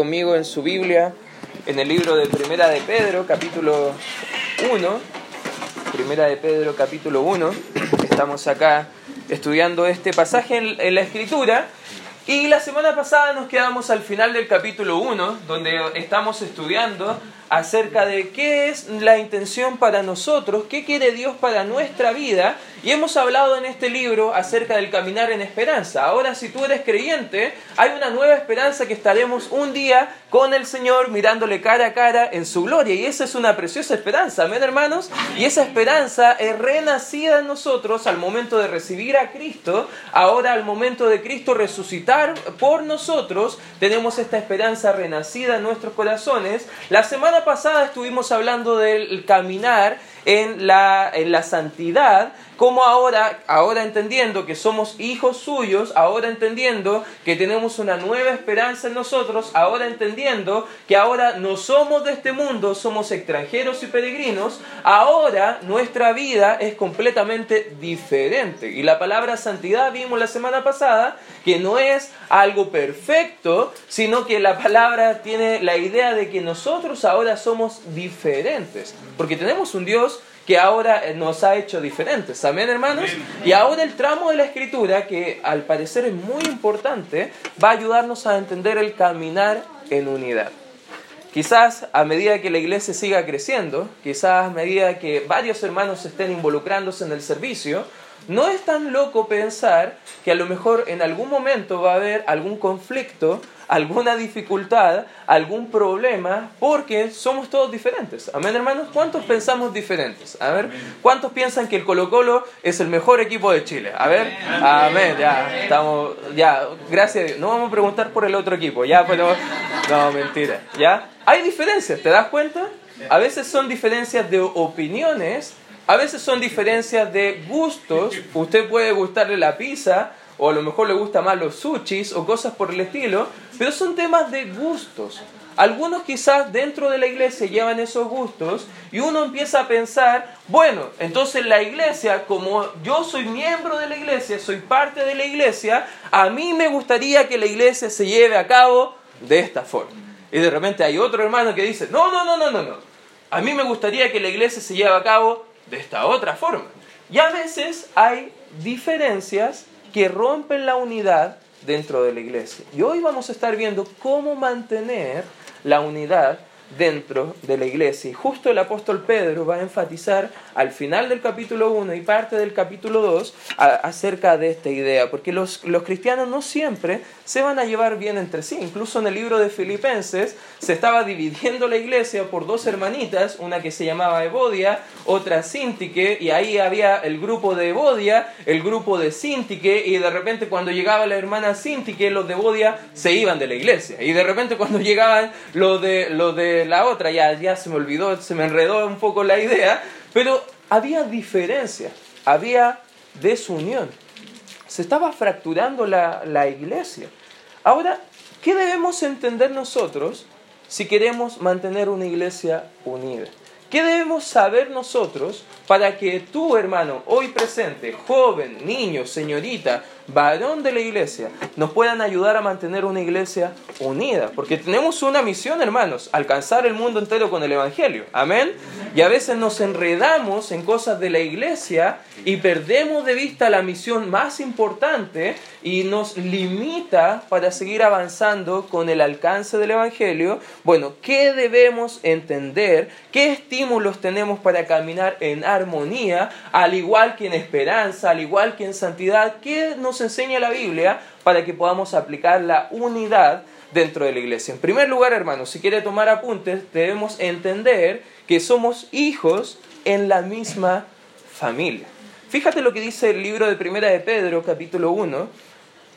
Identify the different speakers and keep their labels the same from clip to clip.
Speaker 1: conmigo en su Biblia, en el libro de Primera de Pedro, capítulo 1. Primera de Pedro, capítulo 1. Estamos acá estudiando este pasaje en, en la Escritura. Y la semana pasada nos quedamos al final del capítulo 1, donde estamos estudiando acerca de qué es la intención para nosotros, qué quiere Dios para nuestra vida. Y hemos hablado en este libro acerca del caminar en esperanza. Ahora, si tú eres creyente, hay una nueva esperanza que estaremos un día con el Señor mirándole cara a cara en su gloria. Y esa es una preciosa esperanza, amén hermanos. Y esa esperanza es renacida en nosotros al momento de recibir a Cristo. Ahora, al momento de Cristo resucitar por nosotros, tenemos esta esperanza renacida en nuestros corazones. La semana pasada estuvimos hablando del caminar en la, en la santidad, como ahora, ahora entendiendo que somos hijos suyos, ahora entendiendo que tenemos una nueva esperanza en nosotros, ahora entendiendo que ahora no somos de este mundo, somos extranjeros y peregrinos, ahora nuestra vida es completamente diferente. Y la palabra santidad vimos la semana pasada que no es algo perfecto, sino que la palabra tiene la idea de que nosotros ahora somos diferentes, porque tenemos un Dios que ahora nos ha hecho diferentes. Amén, hermanos. Y ahora el tramo de la escritura, que al parecer es muy importante, va a ayudarnos a entender el caminar en unidad. Quizás a medida que la iglesia siga creciendo, quizás a medida que varios hermanos estén involucrándose en el servicio, no es tan loco pensar que a lo mejor en algún momento va a haber algún conflicto, alguna dificultad, algún problema, porque somos todos diferentes. Amén, hermanos. ¿Cuántos pensamos diferentes? A ver, ¿cuántos piensan que el Colo Colo es el mejor equipo de Chile? A ver, amén, ya, estamos, ya, gracias. No vamos a preguntar por el otro equipo, ya, pero, no, mentira, ya. Hay diferencias, ¿te das cuenta? A veces son diferencias de opiniones, a veces son diferencias de gustos. Usted puede gustarle la pizza, o a lo mejor le gusta más los sushis, o cosas por el estilo, pero son temas de gustos. Algunos quizás dentro de la iglesia llevan esos gustos y uno empieza a pensar, bueno, entonces la iglesia, como yo soy miembro de la iglesia, soy parte de la iglesia, a mí me gustaría que la iglesia se lleve a cabo de esta forma. Y de repente hay otro hermano que dice, no, no, no, no, no, no. A mí me gustaría que la iglesia se lleve a cabo de esta otra forma. Y a veces hay diferencias que rompen la unidad dentro de la iglesia. Y hoy vamos a estar viendo cómo mantener la unidad dentro de la iglesia. Y justo el apóstol Pedro va a enfatizar al final del capítulo 1 y parte del capítulo 2 acerca de esta idea, porque los, los cristianos no siempre se van a llevar bien entre sí. Incluso en el libro de Filipenses se estaba dividiendo la iglesia por dos hermanitas, una que se llamaba Evodia, otra Sintique, y ahí había el grupo de Evodia, el grupo de Sintique, y de repente cuando llegaba la hermana Sintique, los de Evodia se iban de la iglesia. Y de repente cuando llegaban los de, los de la otra, ya, ya se me olvidó, se me enredó un poco la idea, pero había diferencia, había desunión. Se estaba fracturando la, la iglesia. Ahora, ¿qué debemos entender nosotros si queremos mantener una iglesia unida? ¿Qué debemos saber nosotros para que tú, hermano, hoy presente, joven, niño, señorita, varón de la iglesia, nos puedan ayudar a mantener una iglesia unida? Porque tenemos una misión, hermanos, alcanzar el mundo entero con el Evangelio. Amén. Y a veces nos enredamos en cosas de la iglesia y perdemos de vista la misión más importante y nos limita para seguir avanzando con el alcance del Evangelio. Bueno, ¿qué debemos entender? ¿Qué estímulos tenemos para caminar en armonía, al igual que en esperanza, al igual que en santidad? ¿Qué nos enseña la Biblia para que podamos aplicar la unidad dentro de la iglesia? En primer lugar, hermanos, si quiere tomar apuntes, debemos entender que somos hijos en la misma familia. Fíjate lo que dice el libro de Primera de Pedro, capítulo 1.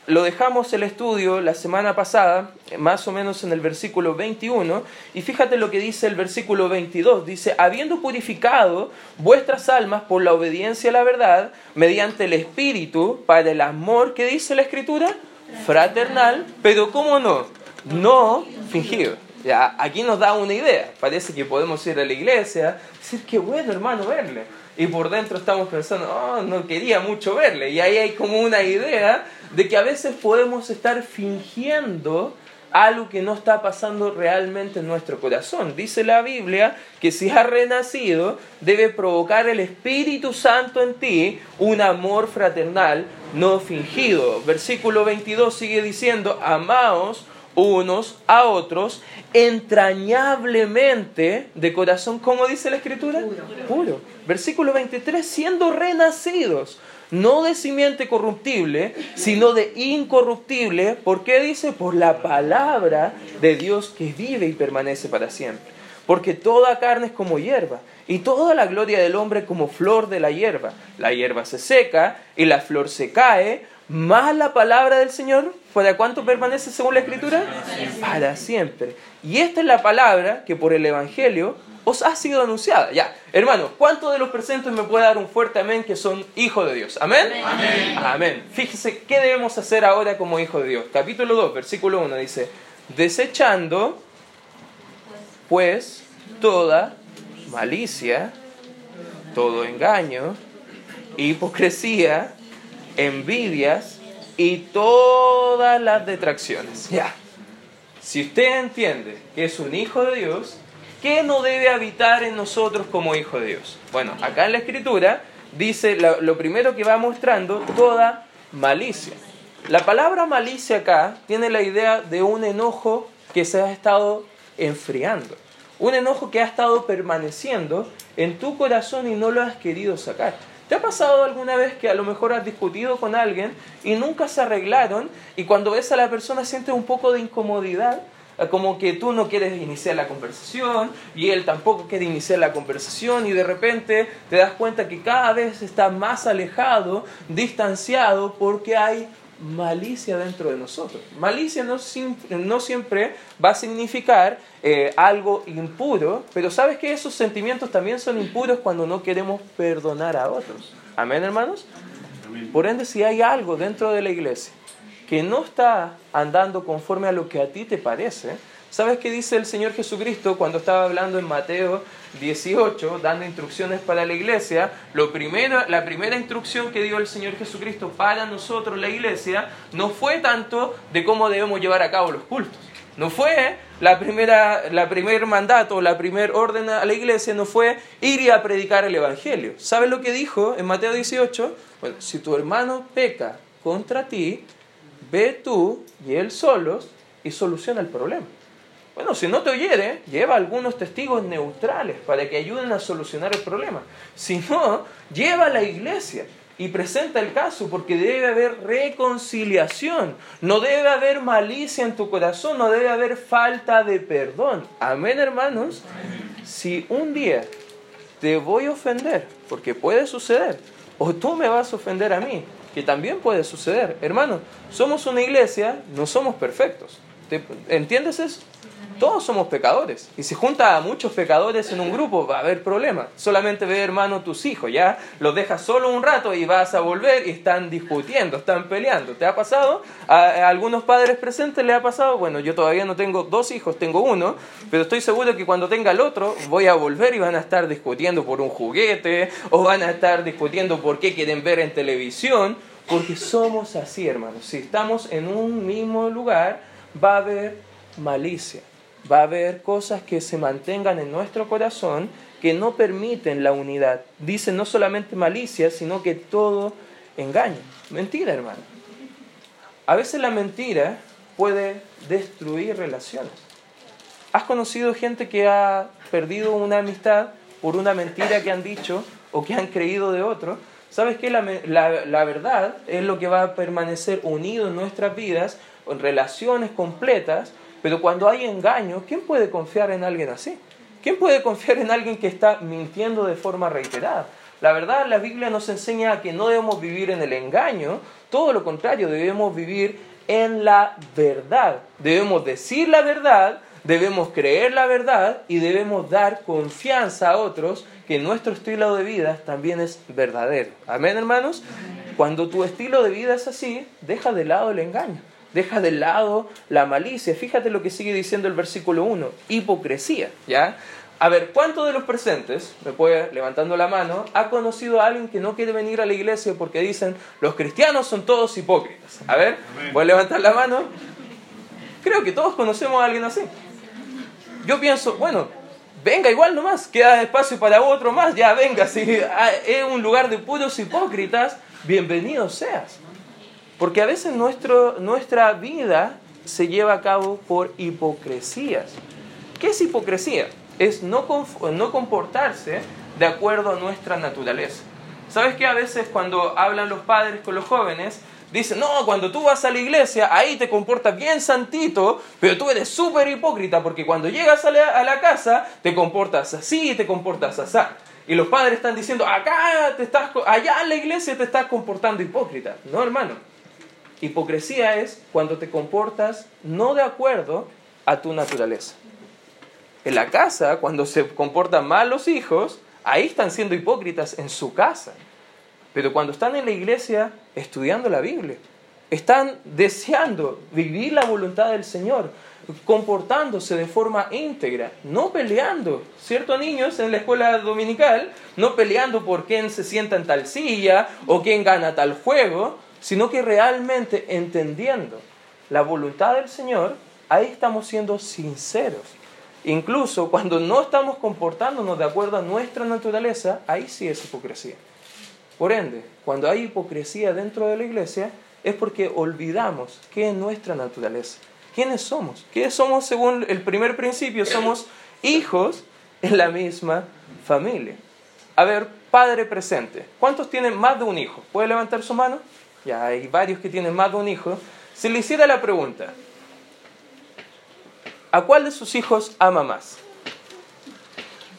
Speaker 1: Lo dejamos el estudio la semana pasada, más o menos en el versículo 21, y fíjate lo que dice el versículo 22. Dice, habiendo purificado vuestras almas por la obediencia a la verdad, mediante el Espíritu, para el amor que dice la Escritura, fraternal, pero ¿cómo no? No fingido. Ya, aquí nos da una idea. Parece que podemos ir a la iglesia, decir, qué bueno hermano verle. Y por dentro estamos pensando, oh, no quería mucho verle. Y ahí hay como una idea de que a veces podemos estar fingiendo algo que no está pasando realmente en nuestro corazón. Dice la Biblia que si has renacido, debe provocar el Espíritu Santo en ti un amor fraternal no fingido. Versículo 22 sigue diciendo, amaos unos a otros entrañablemente de corazón, como dice la Escritura? Puro. Versículo 23, siendo renacidos no de simiente corruptible, sino de incorruptible. ¿Por qué dice? Por la palabra de Dios que vive y permanece para siempre. Porque toda carne es como hierba, y toda la gloria del hombre como flor de la hierba. La hierba se seca y la flor se cae, más la palabra del Señor, ¿para cuánto permanece según la Escritura? Para siempre. Y esta es la palabra que por el Evangelio os ha sido anunciada. Ya, hermano, ¿cuántos de los presentes me puede dar un fuerte amén que son hijos de Dios? ¿Amén? Amén. Amén. Fíjese, ¿qué debemos hacer ahora como hijos de Dios? Capítulo 2, versículo 1 dice, desechando pues toda malicia, todo engaño, hipocresía, envidias y todas las detracciones. Ya. Si usted entiende que es un hijo de Dios, ¿qué no debe habitar en nosotros como hijo de Dios? Bueno, acá en la escritura dice lo, primero que va mostrando, toda malicia. La palabra malicia acá tiene la idea de un enojo que se ha estado enfriando, un enojo que ha estado permaneciendo en tu corazón y no lo has querido sacar. ¿Te ha pasado alguna vez que a lo mejor has discutido con alguien y nunca se arreglaron y cuando ves a la persona sientes un poco de incomodidad? Como que tú no quieres iniciar la conversación y él tampoco quiere iniciar la conversación y de repente te das cuenta que cada vez está más alejado, distanciado porque hay malicia dentro de nosotros. Malicia no, no siempre va a significar eh, algo impuro, pero sabes que esos sentimientos también son impuros cuando no queremos perdonar a otros. Amén, hermanos. Por ende, si hay algo dentro de la iglesia que no está andando conforme a lo que a ti te parece, ¿sabes qué dice el Señor Jesucristo cuando estaba hablando en Mateo 18, dando instrucciones para la iglesia? Lo primero, la primera instrucción que dio el Señor Jesucristo para nosotros, la iglesia, no fue tanto de cómo debemos llevar a cabo los cultos. No fue la primera, la primer mandato, la primer orden a la iglesia, no fue ir a predicar el Evangelio. ¿Sabes lo que dijo en Mateo 18? Bueno, si tu hermano peca contra ti, ve tú y él solos y soluciona el problema. Bueno, si no te oyere, lleva algunos testigos neutrales para que ayuden a solucionar el problema. Si no, lleva a la iglesia y presenta el caso porque debe haber reconciliación, no debe haber malicia en tu corazón, no debe haber falta de perdón. Amén, hermanos. Si un día te voy a ofender, porque puede suceder, o tú me vas a ofender a mí, que también puede suceder. Hermano, somos una iglesia, no somos perfectos. ¿Entiendes eso? Todos somos pecadores. Y si junta a muchos pecadores en un grupo, va a haber problemas. Solamente ve, hermano, tus hijos, ya los dejas solo un rato y vas a volver y están discutiendo, están peleando. ¿Te ha pasado? ¿A, algunos padres presentes le ha pasado? Bueno, yo todavía no tengo dos hijos, tengo uno, pero estoy seguro que cuando tenga el otro, voy a volver y van a estar discutiendo por un juguete o van a estar discutiendo por qué quieren ver en televisión. Porque somos así, hermanos. Si estamos en un mismo lugar, va a haber malicia va a haber cosas que se mantengan en nuestro corazón que no permiten la unidad. Dice no solamente malicia, sino que todo engaño. Mentira, hermano. A veces la mentira puede destruir relaciones. ¿Has conocido gente que ha perdido una amistad por una mentira que han dicho o que han creído de otro? ¿Sabes qué? La, la verdad es lo que va a permanecer unido en nuestras vidas, en relaciones completas, pero cuando hay engaño, ¿quién puede confiar en alguien así? ¿Quién puede confiar en alguien que está mintiendo de forma reiterada? La verdad, la Biblia nos enseña que no debemos vivir en el engaño, todo lo contrario, debemos vivir en la verdad. Debemos decir la verdad, debemos creer la verdad y debemos dar confianza a otros que nuestro estilo de vida también es verdadero. Amén, hermanos. Cuando tu estilo de vida es así, deja de lado el engaño. Deja de lado la malicia. Fíjate lo que sigue diciendo el versículo 1. Hipocresía. ¿Ya? A ver, ¿cuántos de los presentes, me puede levantando la mano, ha conocido a alguien que no quiere venir a la iglesia porque dicen los cristianos son todos hipócritas? A ver, voy a levantar la mano. Creo que todos conocemos a alguien así. Yo pienso, bueno, venga igual nomás, queda espacio para otro más, ya venga, si es un lugar de puros hipócritas, bienvenido seas. Porque a veces nuestro, nuestra vida se lleva a cabo por hipocresías. ¿Qué es hipocresía? Es no, no comportarse de acuerdo a nuestra naturaleza. ¿Sabes que a veces cuando hablan los padres con los jóvenes, dicen, no, cuando tú vas a la iglesia, ahí te comportas bien santito, pero tú eres súper hipócrita porque cuando llegas a la, casa, te comportas así y te comportas así. Y los padres están diciendo, acá te estás, allá en la iglesia te estás comportando hipócrita. No, hermano. Hipocresía es cuando te comportas no de acuerdo a tu naturaleza. En la casa, cuando se comportan mal los hijos, ahí están siendo hipócritas en su casa. Pero cuando están en la iglesia estudiando la Biblia, están deseando vivir la voluntad del Señor, comportándose de forma íntegra, no peleando, ¿cierto niños? En la escuela dominical, no peleando por quién se sienta en tal silla o quién gana tal juego, sino que realmente entendiendo la voluntad del Señor, ahí estamos siendo sinceros. Incluso cuando no estamos comportándonos de acuerdo a nuestra naturaleza, ahí sí es hipocresía. Por ende, cuando hay hipocresía dentro de la iglesia, es porque olvidamos qué es nuestra naturaleza. ¿Quiénes somos? ¿Quiénes somos según el primer principio? Somos hijos en la misma familia. A ver, padre presente. ¿Cuántos tienen más de un hijo? ¿Puede levantar su mano? Ya hay varios que tienen más de un hijo, se le hiciera la pregunta, ¿a cuál de sus hijos ama más?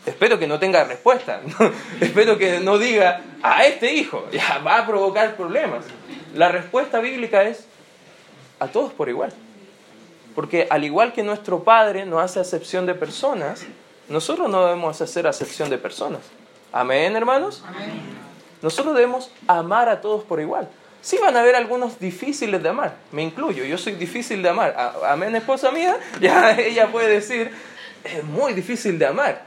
Speaker 1: Espero que no tenga respuesta, espero que no diga a este hijo, ya va a provocar problemas. La respuesta bíblica es a todos por igual. Porque al igual que nuestro Padre no hace acepción de personas, nosotros no debemos hacer acepción de personas. Amén, hermanos. Amén. Nosotros debemos amar a todos por igual. Sí van a haber algunos difíciles de amar, me incluyo, yo soy difícil de amar. Amén, esposa mía, ya ella puede decir, es muy difícil de amar.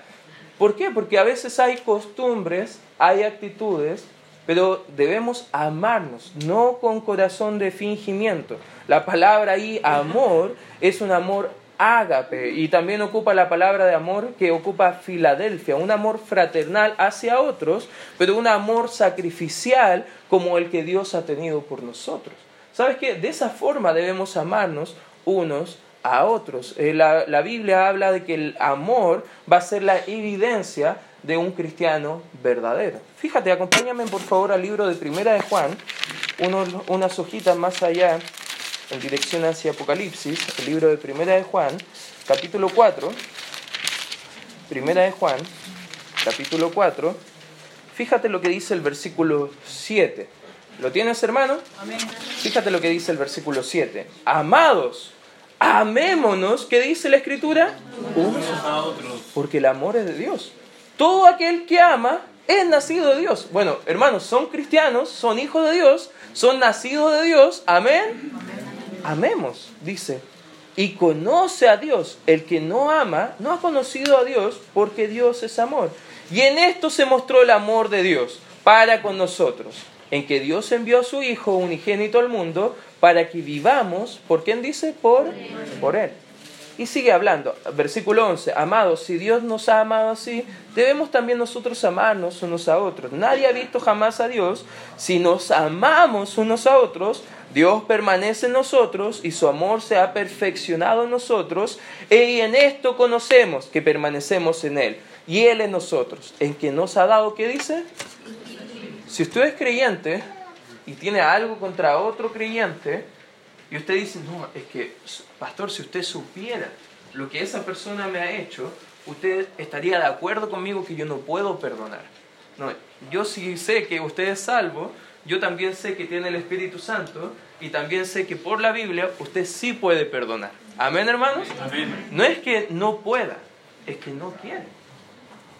Speaker 1: ¿Por qué? Porque a veces hay costumbres, hay actitudes, pero debemos amarnos, no con corazón de fingimiento. La palabra ahí, amor, es un amor ágape y también ocupa la palabra de amor que ocupa Filadelfia, un amor fraternal hacia otros, pero un amor sacrificial como el que Dios ha tenido por nosotros. ¿Sabes qué? De esa forma debemos amarnos unos a otros. Eh, la, la, Biblia habla de que el amor va a ser la evidencia de un cristiano verdadero. Fíjate, acompáñame por favor al libro de Primera de Juan, unas hojitas más allá en dirección hacia Apocalipsis, el libro de Primera de Juan, capítulo 4, Primera de Juan, capítulo 4, fíjate lo que dice el versículo 7. ¿Lo tienes, hermano? Amén. Fíjate lo que dice el versículo 7. Amados, amémonos, ¿qué dice la escritura? Unos a otros. Porque el amor es de Dios. Todo aquel que ama es nacido de Dios. Bueno, hermanos, son cristianos, son hijos de Dios, son nacidos de Dios. Amén amemos, dice, y conoce a Dios. El que no ama no ha conocido a Dios porque Dios es amor. Y en esto se mostró el amor de Dios para con nosotros, en que Dios envió a su Hijo unigénito al mundo para que vivamos, ¿por quién dice? Por, por Él. Y sigue hablando, versículo 11, amados, si Dios nos ha amado así, debemos también nosotros amarnos unos a otros. Nadie ha visto jamás a Dios. Si nos amamos unos a otros, Dios permanece en nosotros y su amor se ha perfeccionado en nosotros y en esto conocemos que permanecemos en Él y Él en nosotros, en que nos ha dado, ¿qué dice? Si usted es creyente y tiene algo contra otro creyente y usted dice, no, es que, pastor, si usted supiera lo que esa persona me ha hecho, usted estaría de acuerdo conmigo que yo no puedo perdonar. No, yo sí sé que usted es salvo, yo también sé que tiene el Espíritu Santo y también sé que por la Biblia usted sí puede perdonar. Amén, hermanos. No es que no pueda, es que no quiere.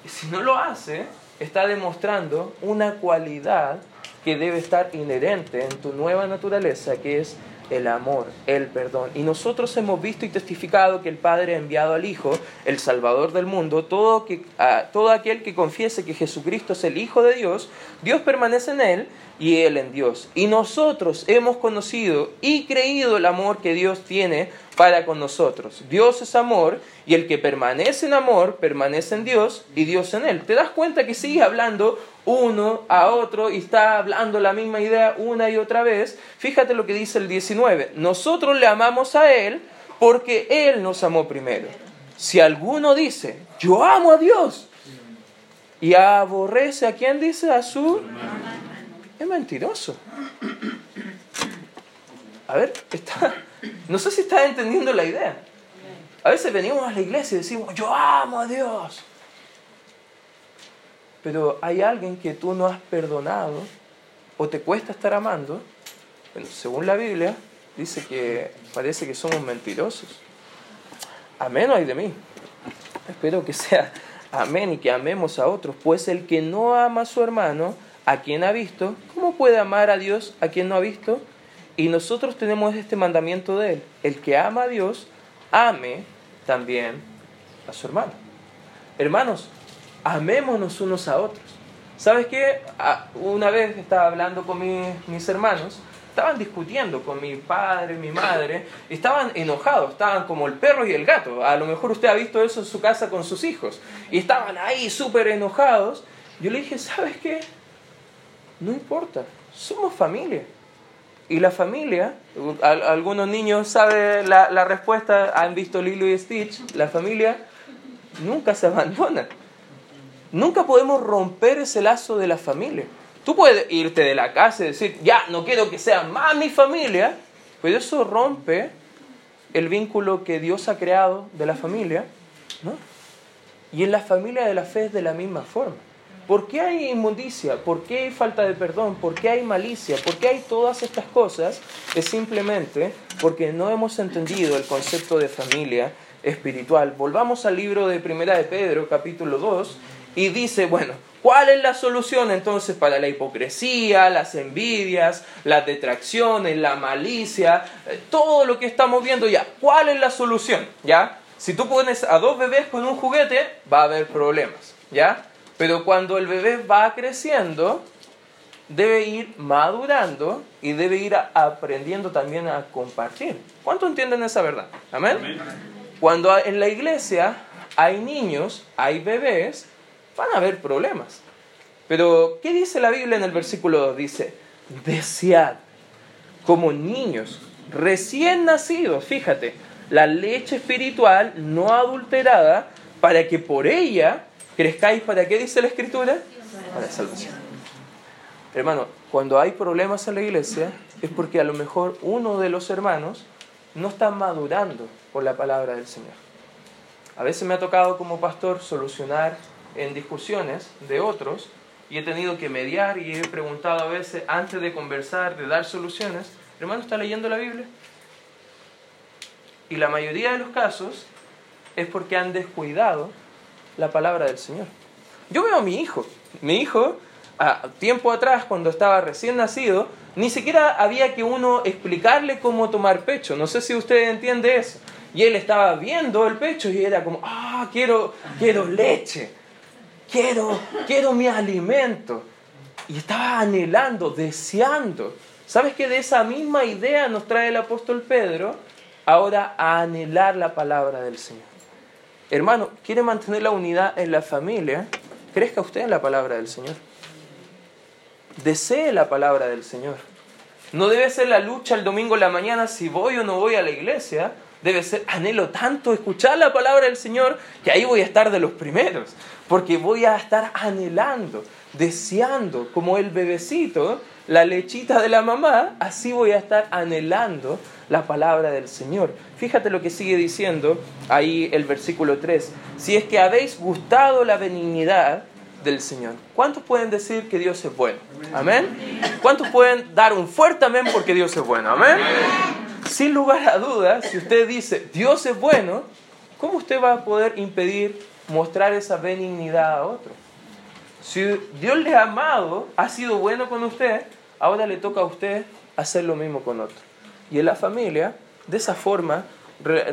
Speaker 1: Y si no lo hace, está demostrando una cualidad que debe estar inherente en tu nueva naturaleza, que es el amor, el perdón. Y nosotros hemos visto y testificado que el Padre ha enviado al Hijo, el Salvador del mundo, todo, que, todo aquel que confiese que Jesucristo es el Hijo de Dios, Dios permanece en él y él en Dios. Y nosotros hemos conocido y creído el amor que Dios tiene para con nosotros. Dios es amor y el que permanece en amor permanece en Dios y Dios en él. ¿Te das cuenta que sigue hablando uno a otro y está hablando la misma idea una y otra vez? Fíjate lo que dice el 19. Nosotros le amamos a Él porque Él nos amó primero. Si alguno dice, yo amo a Dios y aborrece a quien dice a su... Es mentiroso. A ver, está no sé si estás entendiendo la idea. A veces venimos a la iglesia y decimos, yo amo a Dios. Pero hay alguien que tú no has perdonado o te cuesta estar amando. Bueno, según la Biblia, dice que parece que somos mentirosos. Amén hay de mí. Espero que sea amén y que amemos a otros. Pues el que no ama a su hermano, a quien ha visto, ¿cómo puede amar a Dios a quien no ha visto? Y nosotros tenemos este mandamiento de Él. El que ama a Dios, ame también a su hermano. Hermanos, amémonos unos a otros. ¿Sabes qué? Ah, una vez estaba hablando con mis, hermanos, estaban discutiendo con mi padre, mi madre, estaban enojados, estaban como el perro y el gato. A lo mejor usted ha visto eso en su casa con sus hijos. Y estaban ahí súper enojados. Yo le dije, ¿sabes qué? No importa, somos familia. Y la familia, algunos niños saben la, la, respuesta, han visto Lilo y Stitch, la familia nunca se abandona. Nunca podemos romper ese lazo de la familia. Tú puedes irte de la casa y decir, ya, no quiero que sea más mi familia, pero eso rompe el vínculo que Dios ha creado de la familia. ¿no? Y en la familia de la fe es de la misma forma. ¿Por qué hay inmundicia? ¿Por qué hay falta de perdón? ¿Por qué hay malicia? ¿Por qué hay todas estas cosas? Es simplemente porque no hemos entendido el concepto de familia espiritual. Volvamos al libro de Primera de Pedro, capítulo 2, y dice, bueno, ¿cuál es la solución entonces para la hipocresía, las envidias, las detracciones, la malicia, eh, todo lo que estamos viendo ya? ¿Cuál es la solución? ¿Ya? Si tú pones a dos bebés con un juguete, va a haber problemas, ¿ya? Pero cuando el bebé va creciendo, debe ir madurando y debe ir aprendiendo también a compartir. ¿Cuánto entienden esa verdad? ¿Amén? Cuando en la iglesia hay niños, hay bebés, van a haber problemas. Pero, ¿qué dice la Biblia en el versículo 2? Dice, desead como niños recién nacidos, fíjate, la leche espiritual no adulterada, para que por ella crezcáis para qué dice la escritura? Para salvación. Hermano, cuando hay problemas en la iglesia es porque a lo mejor uno de los hermanos no está madurando por la palabra del Señor. A veces me ha tocado como pastor solucionar en discusiones de otros y he tenido que mediar y he preguntado a veces antes de conversar, de dar soluciones, hermano, ¿está leyendo la Biblia? Y la mayoría de los casos es porque han descuidado la palabra del Señor. Yo veo a mi hijo. Mi hijo, a tiempo atrás, cuando estaba recién nacido, ni siquiera había que uno explicarle cómo tomar pecho. No sé si usted entiende eso. Y él estaba viendo el pecho y era como, ah, quiero, quiero leche. Quiero, quiero mi alimento. Y estaba anhelando, deseando. ¿Sabes que de esa misma idea nos trae el apóstol Pedro? Ahora a anhelar la palabra del Señor. Hermano, ¿quiere mantener la unidad en la familia? Crezca usted en la palabra del Señor. Desee la palabra del Señor. No debe ser la lucha el domingo en la mañana si voy o no voy a la iglesia. Debe ser, anhelo tanto escuchar la palabra del Señor que ahí voy a estar de los primeros. Porque voy a estar anhelando, deseando, como el bebecito, la lechita de la mamá, así voy a estar anhelando la palabra del Señor. Fíjate lo que sigue diciendo ahí el versículo 3. Si es que habéis gustado la benignidad del Señor. ¿Cuántos pueden decir que Dios es bueno? Amén. ¿Cuántos pueden dar un fuerte amén porque Dios es bueno? Amén. Sin lugar a dudas, si usted dice Dios es bueno, ¿cómo usted va a poder impedir mostrar esa benignidad a otro? Si Dios le ha amado, ha sido bueno con usted, ahora le toca a usted hacer lo mismo con otro. Y en la familia, de esa forma,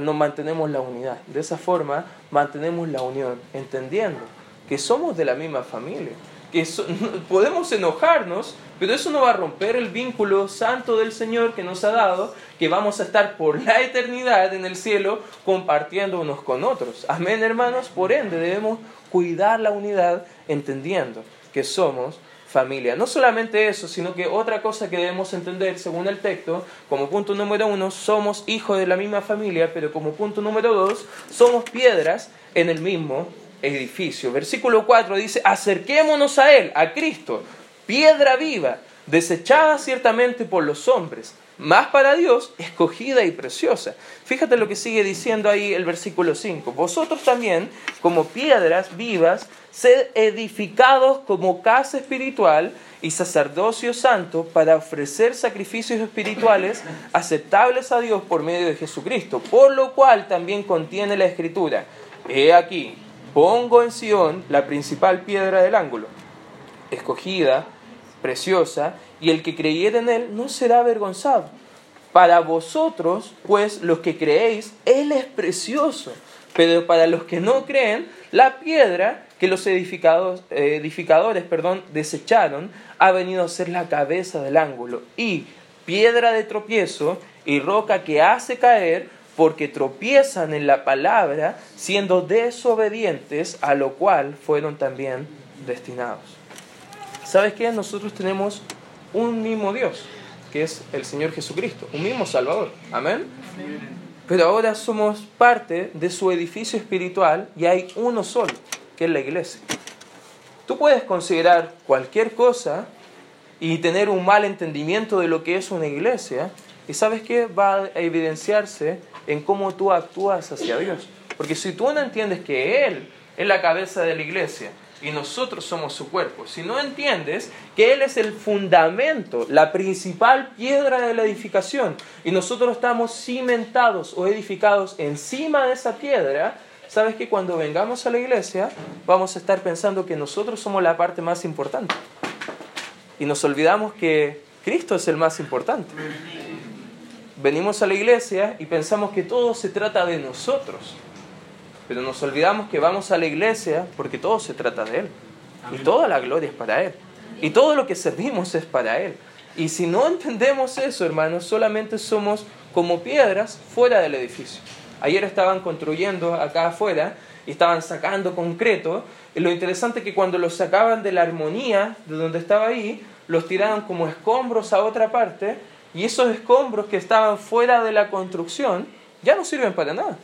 Speaker 1: nos mantenemos la unidad. De esa forma, mantenemos la unión, entendiendo que somos de la misma familia. Que podemos enojarnos, pero eso no va a romper el vínculo santo del Señor que nos ha dado, que vamos a estar por la eternidad en el cielo compartiendo unos con otros. Amén, hermanos. Por ende, debemos cuidar la unidad entendiendo que somos familia. No solamente eso, sino que otra cosa que debemos entender según el texto, como punto número uno, somos hijos de la misma familia, pero como punto número dos, somos piedras en el mismo edificio. Versículo 4 dice, acerquémonos a Él, a Cristo, piedra viva, desechada ciertamente por los hombres, más para Dios, escogida y preciosa. Fíjate lo que sigue diciendo ahí el versículo 5. Vosotros también, como piedras vivas, sed edificados como casa espiritual y sacerdocio santo para ofrecer sacrificios espirituales aceptables a Dios por medio de Jesucristo, por lo cual también contiene la escritura. He aquí, pongo en Sión la principal piedra del ángulo, escogida, preciosa, y el que creyere en él no será avergonzado. Para vosotros, pues los que creéis, él es precioso, pero para los que no creen, la piedra que los edificados, edificadores perdón, desecharon ha venido a ser la cabeza del ángulo y piedra de tropiezo y roca que hace caer porque tropiezan en la palabra siendo desobedientes a lo cual fueron también destinados. ¿Sabes qué? Nosotros tenemos un mismo Dios, que es el Señor Jesucristo, un mismo Salvador. Amén. Pero ahora somos parte de su edificio espiritual y hay uno solo, que es la iglesia. Tú puedes considerar cualquier cosa y tener un mal entendimiento de lo que es una iglesia, y sabes qué va a evidenciarse en cómo tú actúas hacia Dios. Porque si tú no entiendes que Él es la cabeza de la iglesia, y nosotros somos su cuerpo. Si no entiendes que Él es el fundamento, la principal piedra de la edificación, y nosotros estamos cimentados o edificados encima de esa piedra, sabes que cuando vengamos a la iglesia vamos a estar pensando que nosotros somos la parte más importante. Y nos olvidamos que Cristo es el más importante. Venimos a la iglesia y pensamos que todo se trata de nosotros. Pero nos olvidamos que vamos a la iglesia porque todo se trata de Él. Y toda la gloria es para Él. Y todo lo que servimos es para Él. Y si no entendemos eso, hermanos, solamente somos como piedras fuera del edificio. Ayer estaban construyendo acá afuera y estaban sacando concreto. Y lo interesante es que cuando los sacaban de la armonía de donde estaba ahí, los tiraban como escombros a otra parte. Y esos escombros que estaban fuera de la construcción ya no sirven para nada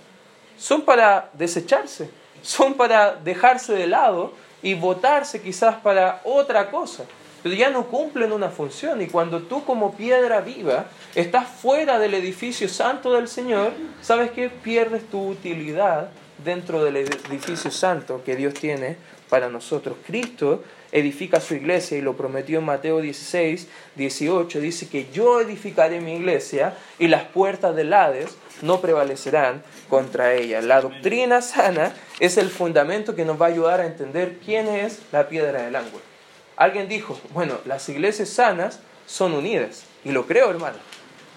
Speaker 1: son para desecharse, son para dejarse de lado y votarse quizás para otra cosa, pero ya no cumplen una función y cuando tú como piedra viva estás fuera del edificio santo del Señor, ¿sabes qué? Pierdes tu utilidad dentro del edificio santo que Dios tiene para nosotros. Cristo edifica su iglesia y lo prometió en Mateo 16, 18, dice que yo edificaré mi iglesia y las puertas del Hades no prevalecerán contra ella. La doctrina sana es el fundamento que nos va a ayudar a entender quién es la piedra del ángulo. Alguien dijo, bueno, las iglesias sanas son unidas. Y lo creo, hermano,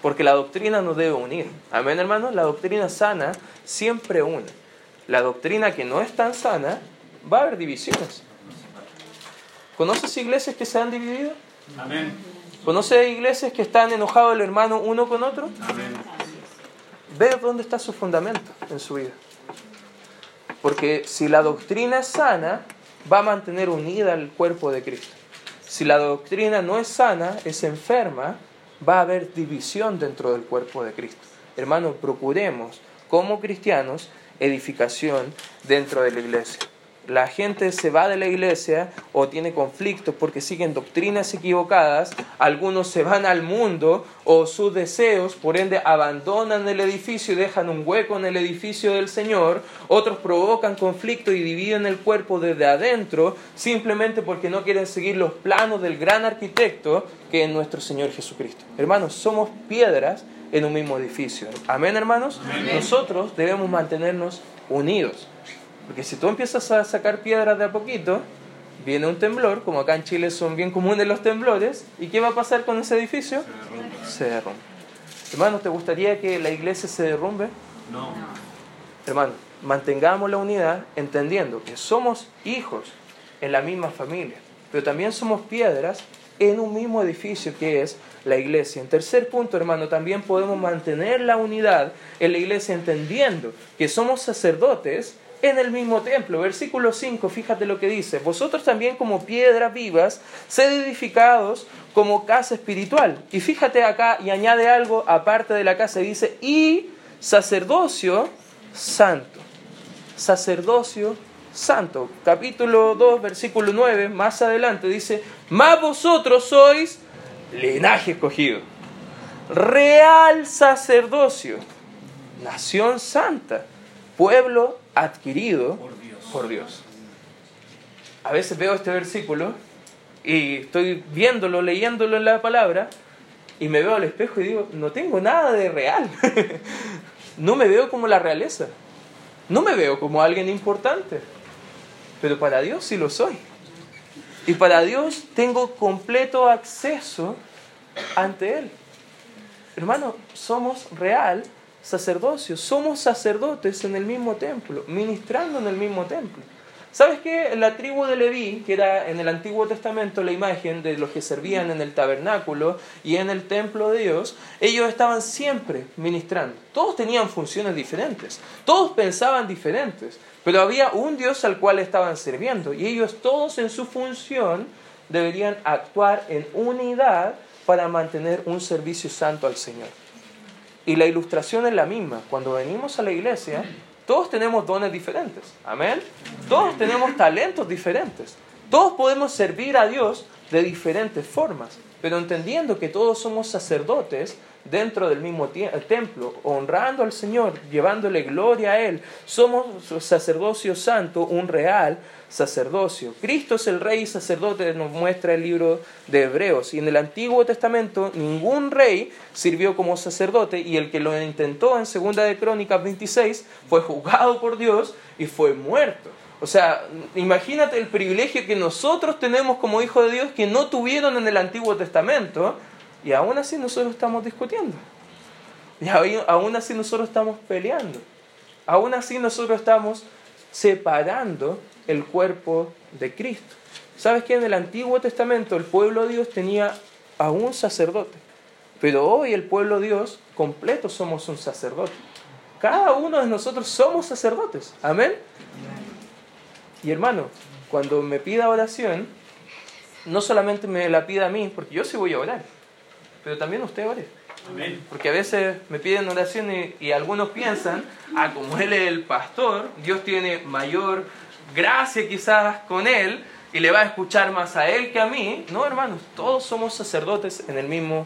Speaker 1: porque la doctrina nos debe unir. Amén, hermano. La doctrina sana siempre une. La doctrina que no es tan sana, va a haber divisiones. ¿Conoces iglesias que se han dividido? Amén. ¿Conoces iglesias que están enojados el hermano uno con otro? Amén. Ve dónde está su fundamento en su vida. Porque si la doctrina es sana, va a mantener unida al cuerpo de Cristo. Si la doctrina no es sana, es enferma, va a haber división dentro del cuerpo de Cristo. Hermanos, procuremos como cristianos edificación dentro de la iglesia la gente se va de la iglesia o tiene conflictos porque siguen doctrinas equivocadas, algunos se van al mundo o sus deseos, por ende abandonan el edificio y dejan un hueco en el edificio del Señor, otros provocan conflicto y dividen el cuerpo desde adentro simplemente porque no quieren seguir los planos del gran arquitecto que es nuestro Señor Jesucristo. Hermanos, somos piedras en un mismo edificio. Amén, hermanos. Nosotros debemos mantenernos unidos. Porque si tú empiezas a sacar piedras de a poquito, viene un temblor, como acá en Chile son bien comunes los temblores, ¿y qué va a pasar con ese edificio? Se derrumbe. Hermano, ¿te gustaría que la iglesia se derrumbe? No. Hermano, mantengamos la unidad entendiendo que somos hijos en la misma familia, pero también somos piedras en un mismo edificio que es la iglesia. En tercer punto, hermano, también podemos mantener la unidad en la iglesia entendiendo que somos sacerdotes en el mismo templo. Versículo 5, fíjate lo que dice. Vosotros también como piedras vivas, sed edificados como casa espiritual. Y fíjate acá y añade algo aparte de la casa, dice, y sacerdocio santo. Sacerdocio santo. Capítulo 2, versículo 9, más adelante dice, más vosotros sois linaje escogido, real sacerdocio, nación santa, pueblo adquirido por Dios. A veces veo este versículo y estoy viéndolo, leyéndolo en la palabra y me veo al espejo y digo, no tengo nada de real. no me veo como la realeza. No me veo como alguien importante. Pero para Dios sí lo soy. Y para Dios tengo completo acceso ante Él. Hermano, somos real sacerdocio, somos sacerdotes en el mismo templo, ministrando en el mismo templo. ¿Sabes qué? La tribu de Leví, que era en el Antiguo Testamento la imagen de los que servían en el tabernáculo y en el templo de Dios, ellos estaban siempre ministrando. Todos tenían funciones diferentes, todos pensaban diferentes, pero había un Dios al cual estaban sirviendo y ellos todos en su función deberían actuar en unidad para mantener un servicio santo al Señor. Y la ilustración es la misma. Cuando venimos a la iglesia, todos tenemos dones diferentes. Amén. Todos tenemos talentos diferentes. Todos podemos servir a Dios de diferentes formas. Pero entendiendo que todos somos sacerdotes, dentro del mismo templo, honrando al Señor, llevándole gloria a Él. Somos sacerdocio santo, un real sacerdocio. Cristo es el rey y sacerdote, nos muestra el libro de Hebreos. Y en el Antiguo Testamento ningún rey sirvió como sacerdote y el que lo intentó en Segunda de Crónicas 26 fue juzgado por Dios y fue muerto. O sea, imagínate el privilegio que nosotros tenemos como hijos de Dios que no tuvieron en el Antiguo Testamento y aún así nosotros estamos discutiendo. Y aún así nosotros estamos peleando. Aún así nosotros estamos separando el cuerpo de Cristo. ¿Sabes que en el Antiguo Testamento el pueblo de Dios tenía a un sacerdote? Pero hoy el pueblo de Dios completo somos un sacerdote. Cada uno de nosotros somos sacerdotes. Amén. Y hermano, cuando me pida oración, no solamente me la pida a mí, porque yo sí voy a orar pero también usted ore. Porque a veces me piden oración y, algunos piensan, ah, como él es el pastor, Dios tiene mayor gracia quizás con él y le va a escuchar más a él que a mí. No, hermanos, todos somos sacerdotes en el mismo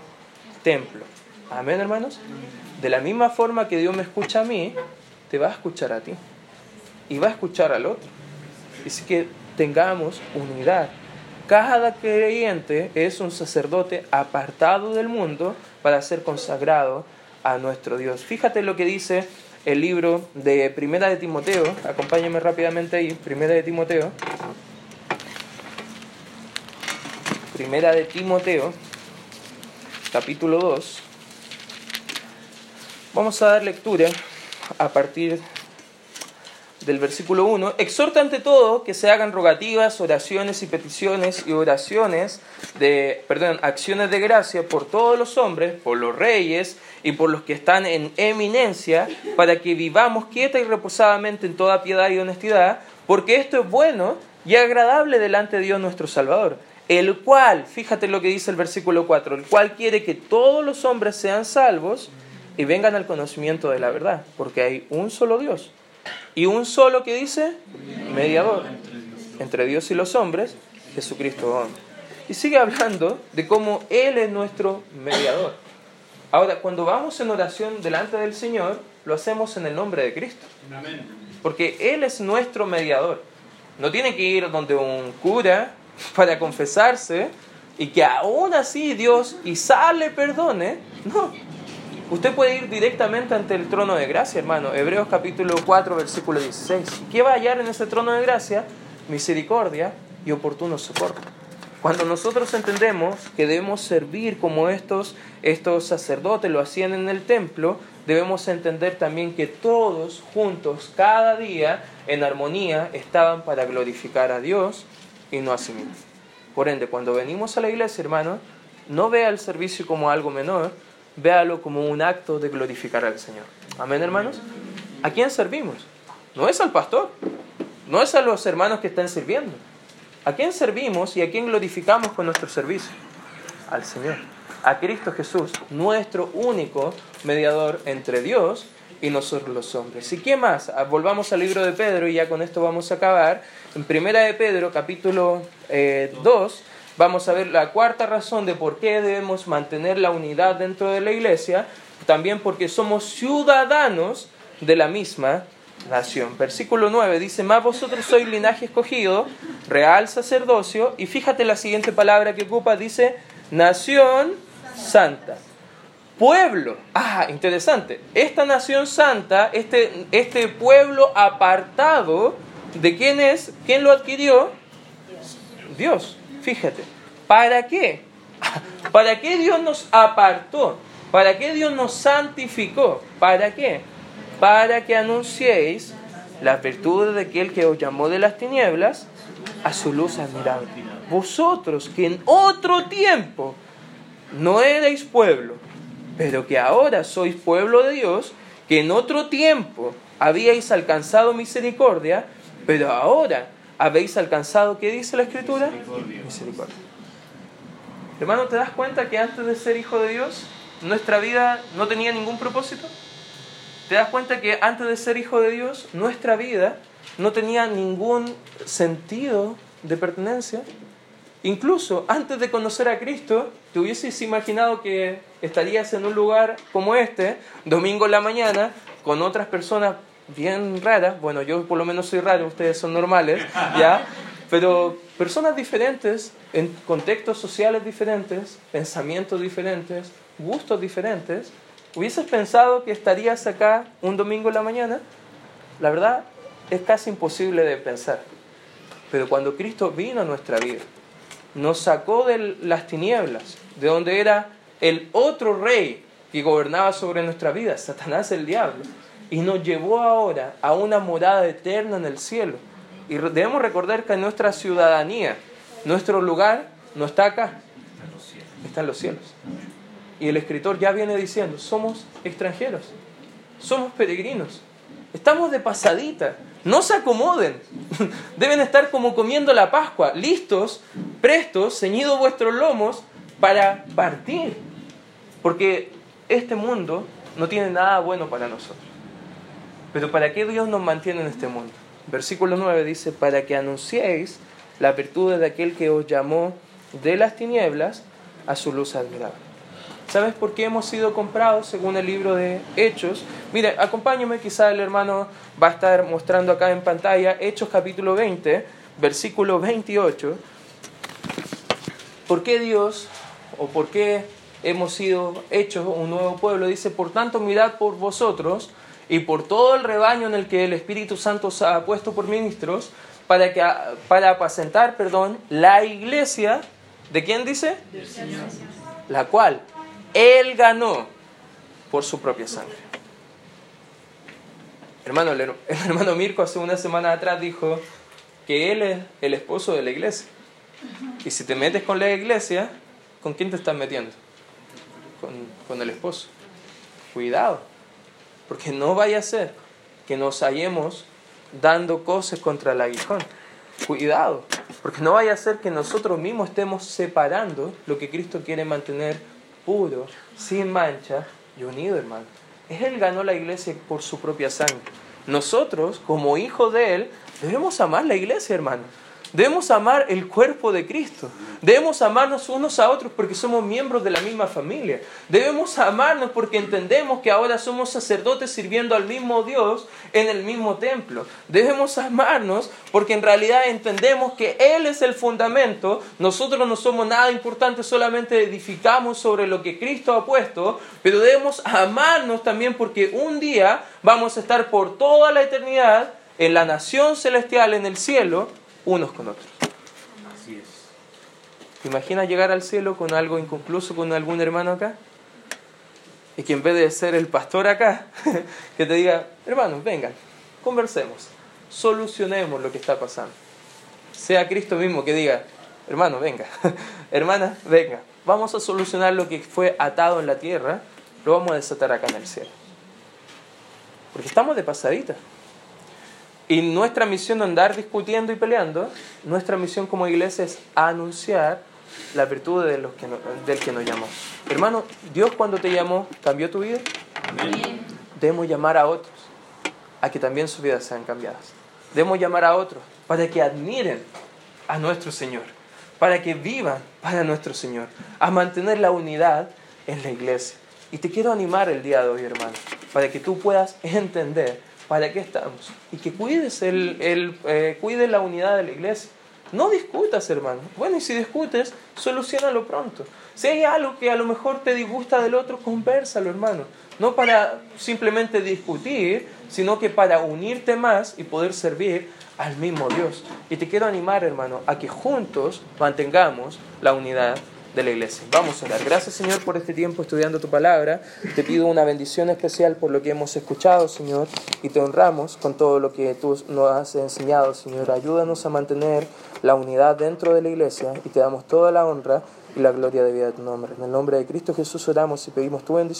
Speaker 1: templo. Amén, hermanos. De la misma forma que Dios me escucha a mí, te va a escuchar a ti. Y va a escuchar al otro. Así que tengamos unidad cada creyente es un sacerdote apartado del mundo para ser consagrado a nuestro Dios. Fíjate lo que dice el libro de Primera de Timoteo. Acompáñame rápidamente ahí. Primera de Timoteo. Primera de Timoteo, capítulo 2. Vamos a dar lectura a partir del versículo 1, exhorta ante todo que se hagan rogativas, oraciones y peticiones y oraciones de, perdón, acciones de gracia por todos los hombres, por los reyes y por los que están en eminencia, para que vivamos quieta y reposadamente en toda piedad y honestidad, porque esto es bueno y agradable delante de Dios nuestro Salvador, el cual, fíjate lo que dice el versículo 4, el cual quiere que todos los hombres sean salvos y vengan al conocimiento de la verdad, porque hay un solo Dios y un solo que dice mediador entre Dios y los hombres, Jesucristo hombre. Y sigue hablando de cómo Él es nuestro mediador. Ahora, cuando vamos en oración delante del Señor, lo hacemos en el nombre de Cristo. Porque Él es nuestro mediador. No tiene que ir donde un cura para confesarse y que aún así Dios y sale perdone. No, Usted puede ir directamente ante el trono de gracia, hermano. Hebreos capítulo 4, versículo 16. ¿Qué va a hallar en ese trono de gracia? Misericordia y oportuno socorro. Cuando nosotros entendemos que debemos servir como estos, estos sacerdotes lo hacían en el templo, debemos entender también que todos juntos, cada día, en armonía, estaban para glorificar a Dios y no a sí mismos. Por ende, cuando venimos a la iglesia, hermano, no vea el servicio como algo menor, véalo como un acto de glorificar al Señor. Amén, hermanos. ¿A quién servimos? No es al pastor, no es a los hermanos que están sirviendo. ¿A quién servimos y a quién glorificamos con nuestro servicio? Al Señor, a Cristo Jesús, nuestro único mediador entre Dios y nosotros los hombres. ¿Y qué más? Ah, volvamos al libro de Pedro y ya con esto vamos a acabar. En Primera de Pedro, capítulo 2, eh, vamos a ver la cuarta razón de por qué debemos mantener la unidad dentro de la iglesia, también porque somos ciudadanos de la misma nación. Versículo 9 dice, más vosotros sois linaje escogido, real sacerdocio, y fíjate la siguiente palabra que ocupa, dice, nación santa. Pueblo. Ah, interesante. Esta nación santa, este, este pueblo apartado, ¿de quién es? ¿Quién lo adquirió? Dios. Fíjate, ¿para qué? ¿Para qué Dios nos apartó? ¿Para qué Dios nos santificó? ¿Para qué? Para que anunciéis las virtudes de aquel que os llamó de las tinieblas a su luz admirable. Vosotros que en otro tiempo no erais pueblo, pero que ahora sois pueblo de Dios, que en otro tiempo habíais alcanzado misericordia, pero ahora habéis alcanzado, ¿qué dice la Escritura? Misericordia. Hermano, ¿te das cuenta que antes de ser hijo de Dios, nuestra vida no tenía ningún propósito? ¿Te das cuenta que antes de ser hijo de Dios, nuestra vida no tenía ningún sentido de pertenencia? Incluso antes de conocer a Cristo, te hubieses imaginado que estarías en un lugar como este, domingo en la mañana, con otras personas bien raras, bueno, yo por lo menos soy raro, ustedes son normales, ¿ya? Pero personas diferentes, en contextos sociales diferentes, pensamientos diferentes, gustos diferentes, ¿hubieses pensado que estarías acá un domingo en la mañana? La verdad es casi imposible de pensar. Pero cuando Cristo vino a nuestra vida, nos sacó de las tinieblas, de donde era el otro rey que gobernaba sobre nuestra vida, Satanás el diablo, y nos llevó ahora a una morada eterna en el cielo. Y debemos recordar que nuestra ciudadanía, nuestro lugar, no está acá, está en los cielos. Y el escritor ya viene diciendo, somos extranjeros, somos peregrinos, estamos de pasadita, no se acomoden, deben estar como comiendo la Pascua, listos, prestos, ceñidos vuestros lomos para partir, porque este mundo no tiene nada bueno para nosotros. Pero ¿para qué Dios nos mantiene en este mundo? Versículo 9 dice, para que anunciéis la virtud de aquel que os llamó de las tinieblas a su luz admirable. ¿Sabes por qué hemos sido comprados según el libro de Hechos? Mire, acompáñame, quizá el hermano va a estar mostrando acá en pantalla Hechos capítulo 20, versículo 28. ¿Por qué Dios o por qué hemos sido hechos un nuevo pueblo? Dice, por tanto mirad por vosotros y por todo el rebaño en el que el Espíritu Santo se ha puesto por ministros para, que, para apacentar perdón, la iglesia, ¿de quién dice? Del Señor. La cual Él ganó por su propia sangre. Hermano, el hermano Mirko hace una semana atrás dijo que Él es el esposo de la iglesia. Y si te metes con la iglesia, ¿con quién te estás metiendo? Con, con el esposo. Cuidado. Porque no vaya a ser que nos hallemos dando cosas contra el aguijón. Cuidado, porque no vaya a ser que nosotros mismos estemos separando lo que Cristo quiere mantener puro, sin mancha y unido, hermano. Él ganó la iglesia por su propia sangre. Nosotros, como hijos de Él, debemos amar la iglesia, hermano. Debemos amar el cuerpo de Cristo. Debemos amarnos unos a otros porque somos miembros de la misma familia. Debemos amarnos porque entendemos que ahora somos sacerdotes sirviendo al mismo Dios en el mismo templo. Debemos amarnos porque en realidad entendemos que Él es el fundamento. Nosotros no somos nada importante, solamente edificamos sobre lo que Cristo ha puesto. Pero debemos amarnos también porque un día vamos a estar por toda la eternidad en la nación celestial, en el cielo unos con otros. Así es. ¿Te imaginas llegar al cielo con algo inconcluso con algún hermano acá? Y que en vez de ser el pastor acá, que te diga, hermanos, vengan, conversemos, solucionemos lo que está pasando. Sea Cristo mismo que diga, hermano, venga, hermana, venga, vamos a solucionar lo que fue atado en la tierra, lo vamos a desatar acá en el cielo. Porque estamos de pasadita. Y nuestra misión de andar discutiendo y peleando, nuestra misión como iglesia es anunciar la virtud de los que del que nos llamó. Hermano, Dios cuando te llamó, ¿cambió tu vida? Debemos llamar a otros a que también sus vidas sean cambiadas. Debemos llamar a otros para que admiren a nuestro Señor, para que vivan para nuestro Señor, a mantener la unidad en la iglesia. Y te quiero animar el día de hoy, hermano, para que tú puedas entender para qué estamos y que cuides, el, el eh, cuides la unidad de la iglesia. No discutas, hermano. Bueno, y si discutes, solucionalo pronto. Si hay algo que a lo mejor te disgusta del otro, conversalo, hermano. No para simplemente discutir, sino que para unirte más y poder servir al mismo Dios. Y te quiero animar, hermano, a que juntos mantengamos la unidad de la iglesia. Vamos a orar. Gracias Señor por este tiempo estudiando tu palabra. Te pido una bendición especial por lo que hemos escuchado, Señor, y te honramos con todo lo que tú nos has enseñado, Señor. Ayúdanos a mantener la unidad dentro de la iglesia y te damos toda la honra y la gloria de vida de tu nombre. En el nombre de Cristo Jesús oramos y pedimos tu bendición.